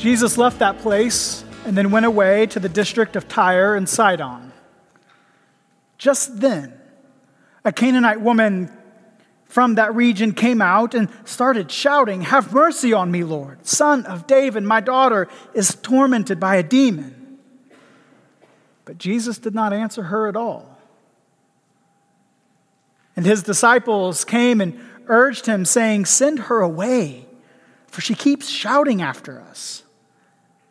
Jesus left that place and then went away to the district of Tyre and Sidon. Just then, a Canaanite woman from that region came out and started shouting, Have mercy on me, Lord, son of David. My daughter is tormented by a demon. But Jesus did not answer her at all. And his disciples came and urged him, saying, Send her away, for she keeps shouting after us.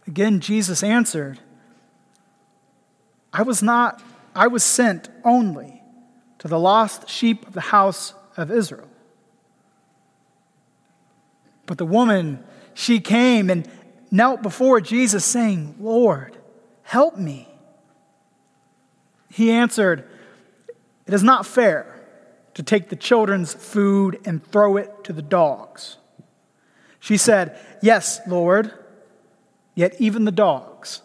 Again, Jesus answered, I was not, I was sent only to the lost sheep of the house of Israel. But the woman, she came and knelt before Jesus, saying, Lord, help me. He answered, It is not fair to take the children's food and throw it to the dogs. She said, Yes, Lord. Yet even the dogs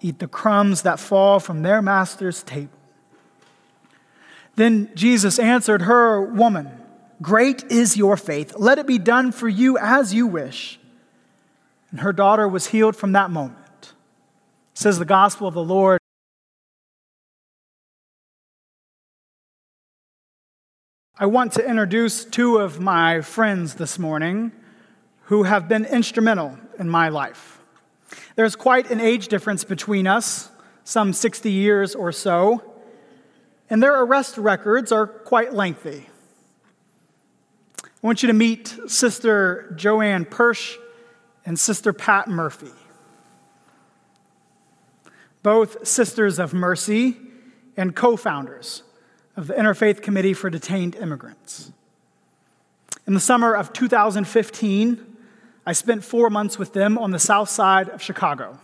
eat the crumbs that fall from their master's table. Then Jesus answered her, Woman, great is your faith. Let it be done for you as you wish. And her daughter was healed from that moment. says the gospel of the Lord. I want to introduce two of my friends this morning who have been instrumental in my life. There's quite an age difference between us, some 60 years or so, and their arrest records are quite lengthy. I want you to meet Sister JoAnn Persch and Sister Pat Murphy. Both sisters of mercy and co founders of the Interfaith Committee for Detained Immigrants. In the summer of 2015, I spent four months with them on the south side of Chicago.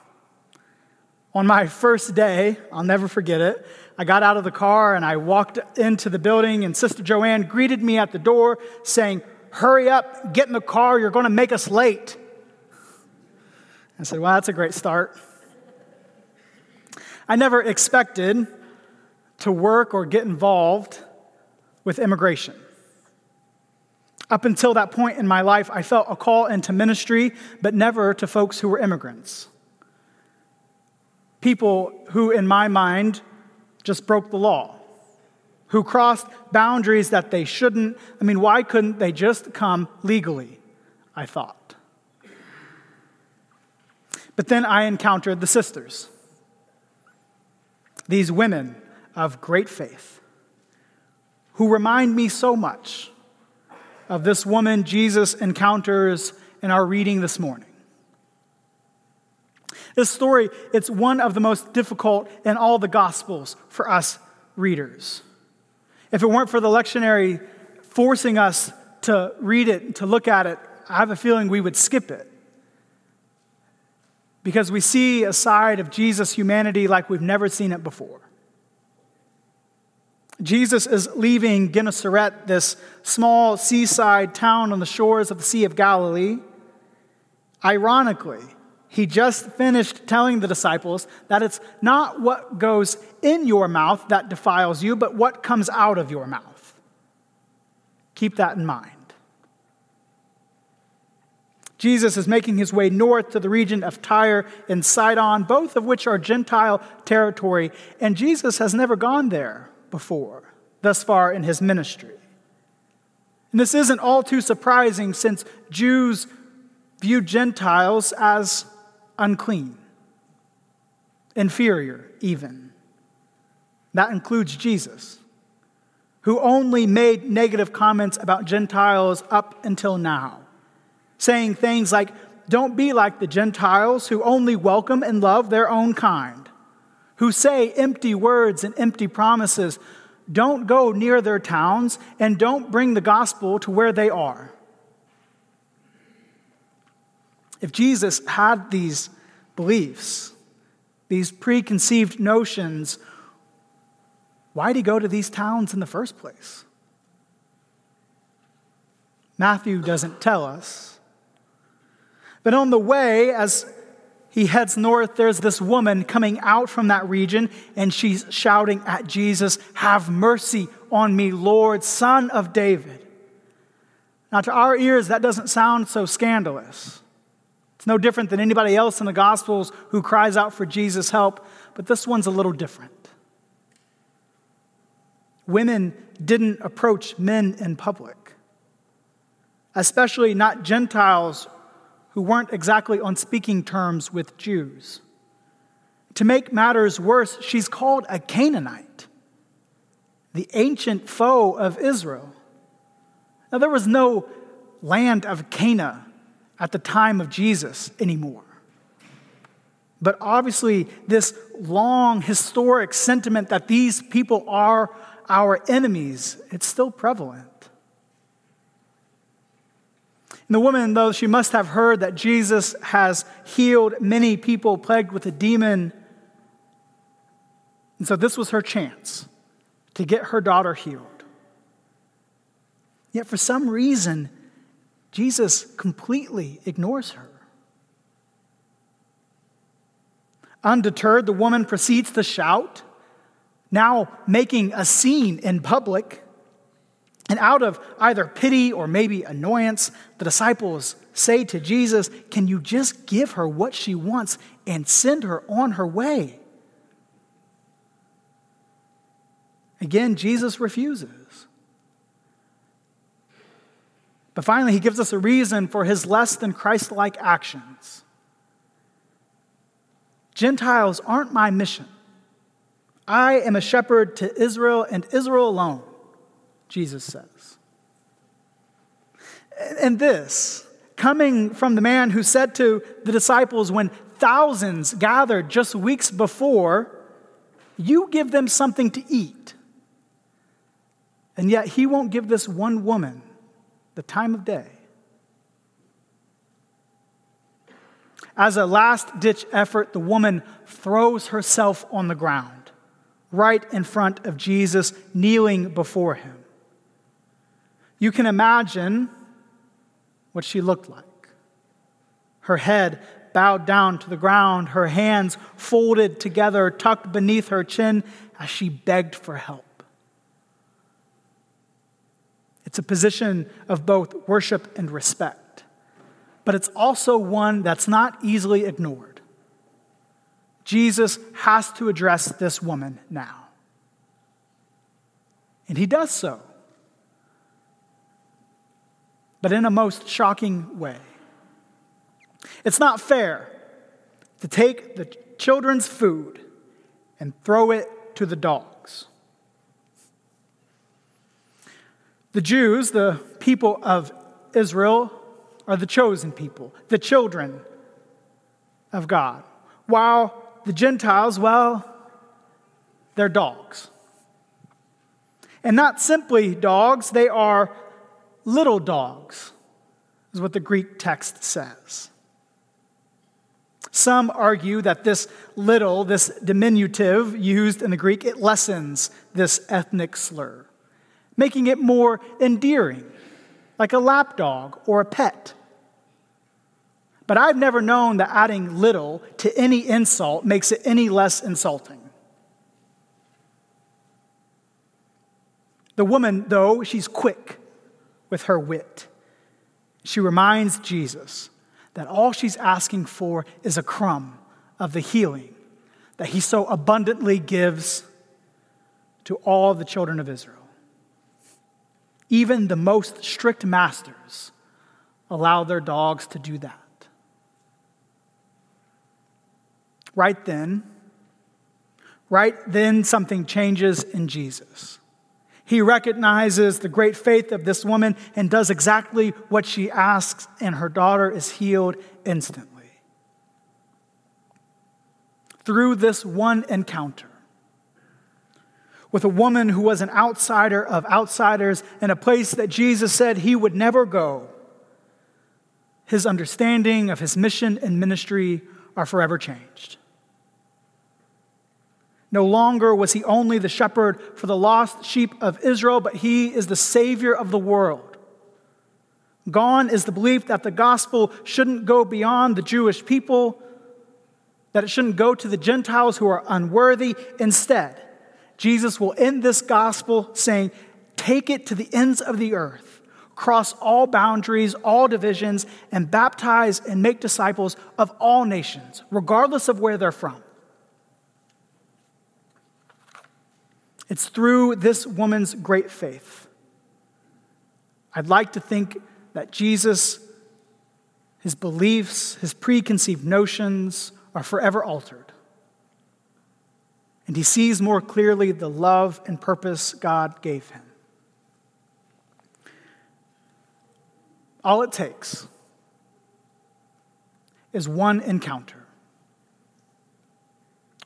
On my first day, I'll never forget it, I got out of the car and I walked into the building, and Sister JoAnn greeted me at the door saying, Hurry up, get in the car, you're going to make us late. I said, Well, that's a great start. I never expected to work or get involved with immigration. Up until that point in my life, I felt a call into ministry, but never to folks who were immigrants. People who, in my mind, just broke the law, who crossed boundaries that they shouldn't. I mean, why couldn't they just come legally? I thought. But then I encountered the sisters, these women of great faith, who remind me so much of this woman Jesus encounters in our reading this morning. This story, it's one of the most difficult in all the Gospels for us readers. If it weren't for the lectionary forcing us to read it, to look at it, I have a feeling we would skip it. Because we see a side of Jesus' humanity like we've never seen it before. Jesus is leaving Gennesaret, this small seaside town on the shores of the Sea of Galilee. Ironically, he just finished telling the disciples that it's not what goes in your mouth that defiles you, but what comes out of your mouth. Keep that in mind. Jesus is making his way north to the region of Tyre and Sidon, both of which are Gentile territory, and Jesus has never gone there before thus far in his ministry. And this isn't all too surprising since Jews view Gentiles as unclean, inferior, even. That includes Jesus, who only made negative comments about Gentiles up until now, saying things like, Don't be like the Gentiles who only welcome and love their own kind who say empty words and empty promises. Don't go near their towns and don't bring the gospel to where they are. If Jesus had these beliefs, these preconceived notions, why'd he go to these towns in the first place? Matthew doesn't tell us. But on the way, as he heads north. There's this woman coming out from that region, and she's shouting at Jesus, Have mercy on me, Lord, son of David. Now, to our ears, that doesn't sound so scandalous. It's no different than anybody else in the Gospels who cries out for Jesus' help, but this one's a little different. Women didn't approach men in public, especially not Gentiles who weren't exactly on speaking terms with Jews. To make matters worse, she's called a Canaanite, the ancient foe of Israel. Now, there was no land of Canaan at the time of Jesus anymore. But obviously, this long historic sentiment that these people are our enemies, it's still prevalent. And the woman, though she must have heard that Jesus has healed many people plagued with a demon, and so this was her chance to get her daughter healed. Yet for some reason, Jesus completely ignores her. Undeterred, the woman proceeds to shout, now making a scene in public. And out of either pity or maybe annoyance, the disciples say to Jesus, Can you just give her what she wants and send her on her way? Again, Jesus refuses. But finally, he gives us a reason for his less than Christ like actions. Gentiles aren't my mission. I am a shepherd to Israel and Israel alone. Jesus says. And this, coming from the man who said to the disciples when thousands gathered just weeks before, You give them something to eat. And yet he won't give this one woman the time of day. As a last ditch effort, the woman throws herself on the ground, right in front of Jesus, kneeling before him. You can imagine what she looked like. Her head bowed down to the ground, her hands folded together, tucked beneath her chin as she begged for help. It's a position of both worship and respect, but it's also one that's not easily ignored. Jesus has to address this woman now. And he does so but in a most shocking way. It's not fair to take the children's food and throw it to the dogs. The Jews, the people of Israel, are the chosen people, the children of God, while the Gentiles, well, they're dogs. And not simply dogs, they are little dogs, is what the Greek text says. Some argue that this little, this diminutive used in the Greek, it lessens this ethnic slur, making it more endearing, like a lapdog or a pet. But I've never known that adding little to any insult makes it any less insulting. The woman, though, she's quick with her wit. She reminds Jesus that all she's asking for is a crumb of the healing that he so abundantly gives to all the children of Israel. Even the most strict masters allow their dogs to do that. Right then, right then, something changes in Jesus. He recognizes the great faith of this woman and does exactly what she asks, and her daughter is healed instantly. Through this one encounter with a woman who was an outsider of outsiders in a place that Jesus said he would never go, his understanding of his mission and ministry are forever changed. No longer was he only the shepherd for the lost sheep of Israel, but he is the Savior of the world. Gone is the belief that the gospel shouldn't go beyond the Jewish people, that it shouldn't go to the Gentiles who are unworthy. Instead, Jesus will end this gospel saying, Take it to the ends of the earth, cross all boundaries, all divisions, and baptize and make disciples of all nations, regardless of where they're from. It's through this woman's great faith. I'd like to think that Jesus, his beliefs, his preconceived notions are forever altered. And he sees more clearly the love and purpose God gave him. All it takes is one encounter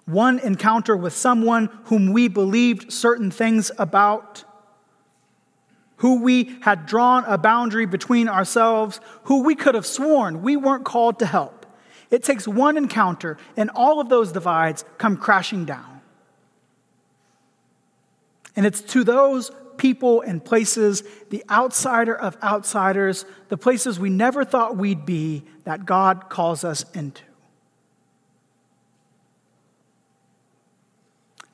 one encounter with someone whom we believed certain things about, who we had drawn a boundary between ourselves, who we could have sworn we weren't called to help. It takes one encounter, and all of those divides come crashing down. And it's to those people and places, the outsider of outsiders, the places we never thought we'd be, that God calls us into.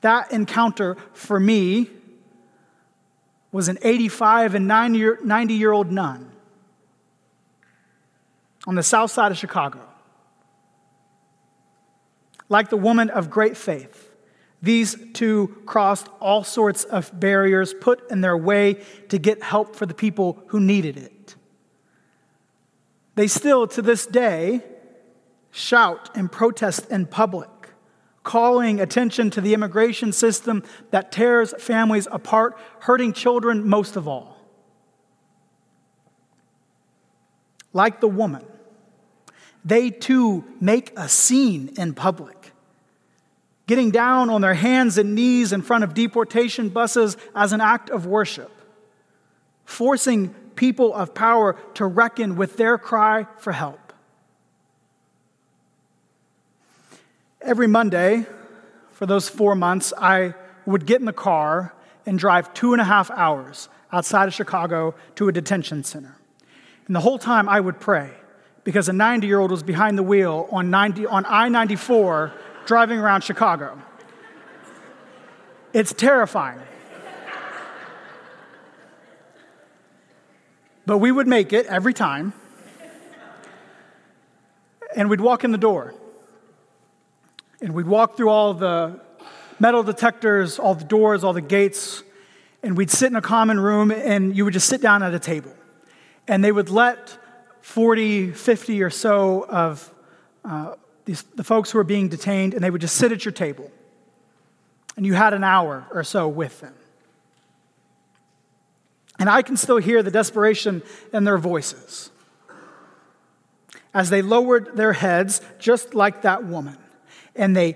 That encounter for me was an 85 and 90 year old nun on the south side of Chicago. Like the woman of great faith, these two crossed all sorts of barriers put in their way to get help for the people who needed it. They still, to this day, shout and protest in public calling attention to the immigration system that tears families apart, hurting children most of all. Like the woman, they too make a scene in public, getting down on their hands and knees in front of deportation buses as an act of worship, forcing people of power to reckon with their cry for help. Every Monday, for those four months, I would get in the car and drive two and a half hours outside of Chicago to a detention center. And the whole time I would pray because a 90 year old was behind the wheel on, 90, on I 94 driving around Chicago. It's terrifying. But we would make it every time. And we'd walk in the door. And we'd walk through all the metal detectors, all the doors, all the gates, and we'd sit in a common room and you would just sit down at a table. And they would let 40, 50 or so of uh, these, the folks who were being detained, and they would just sit at your table. And you had an hour or so with them. And I can still hear the desperation in their voices as they lowered their heads, just like that woman and they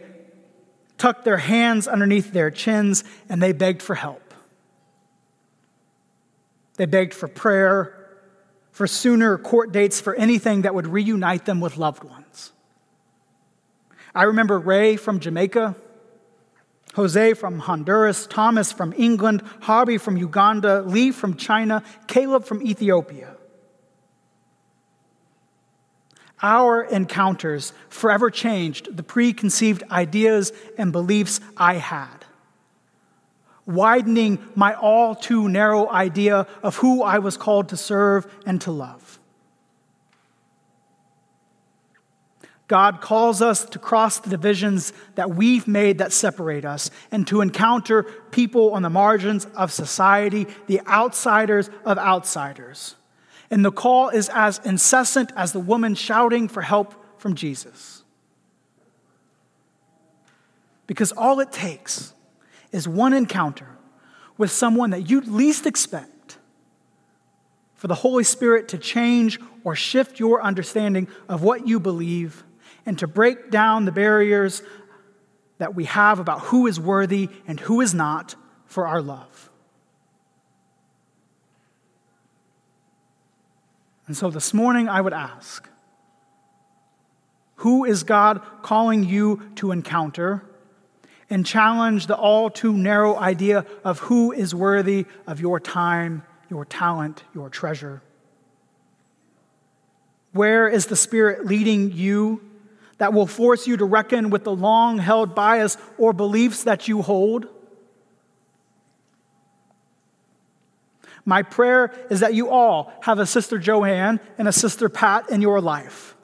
tucked their hands underneath their chins and they begged for help. They begged for prayer, for sooner court dates, for anything that would reunite them with loved ones. I remember Ray from Jamaica, Jose from Honduras, Thomas from England, Harvey from Uganda, Lee from China, Caleb from Ethiopia. Our encounters forever changed the preconceived ideas and beliefs I had, widening my all too narrow idea of who I was called to serve and to love. God calls us to cross the divisions that we've made that separate us and to encounter people on the margins of society, the outsiders of outsiders and the call is as incessant as the woman shouting for help from Jesus. Because all it takes is one encounter with someone that you'd least expect for the Holy Spirit to change or shift your understanding of what you believe and to break down the barriers that we have about who is worthy and who is not for our love. And so this morning I would ask who is God calling you to encounter? And challenge the all too narrow idea of who is worthy of your time, your talent, your treasure. Where is the Spirit leading you that will force you to reckon with the long held bias or beliefs that you hold. My prayer is that you all have a Sister JoAnn and a Sister Pat in your life.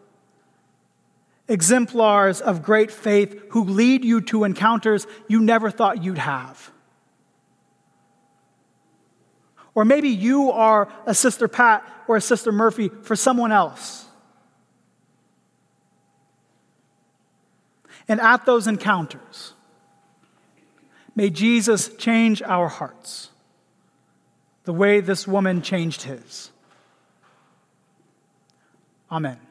Exemplars of great faith who lead you to encounters you never thought you'd have. Or maybe you are a Sister Pat or a Sister Murphy for someone else. And at those encounters, may Jesus change our hearts the way this woman changed his. Amen.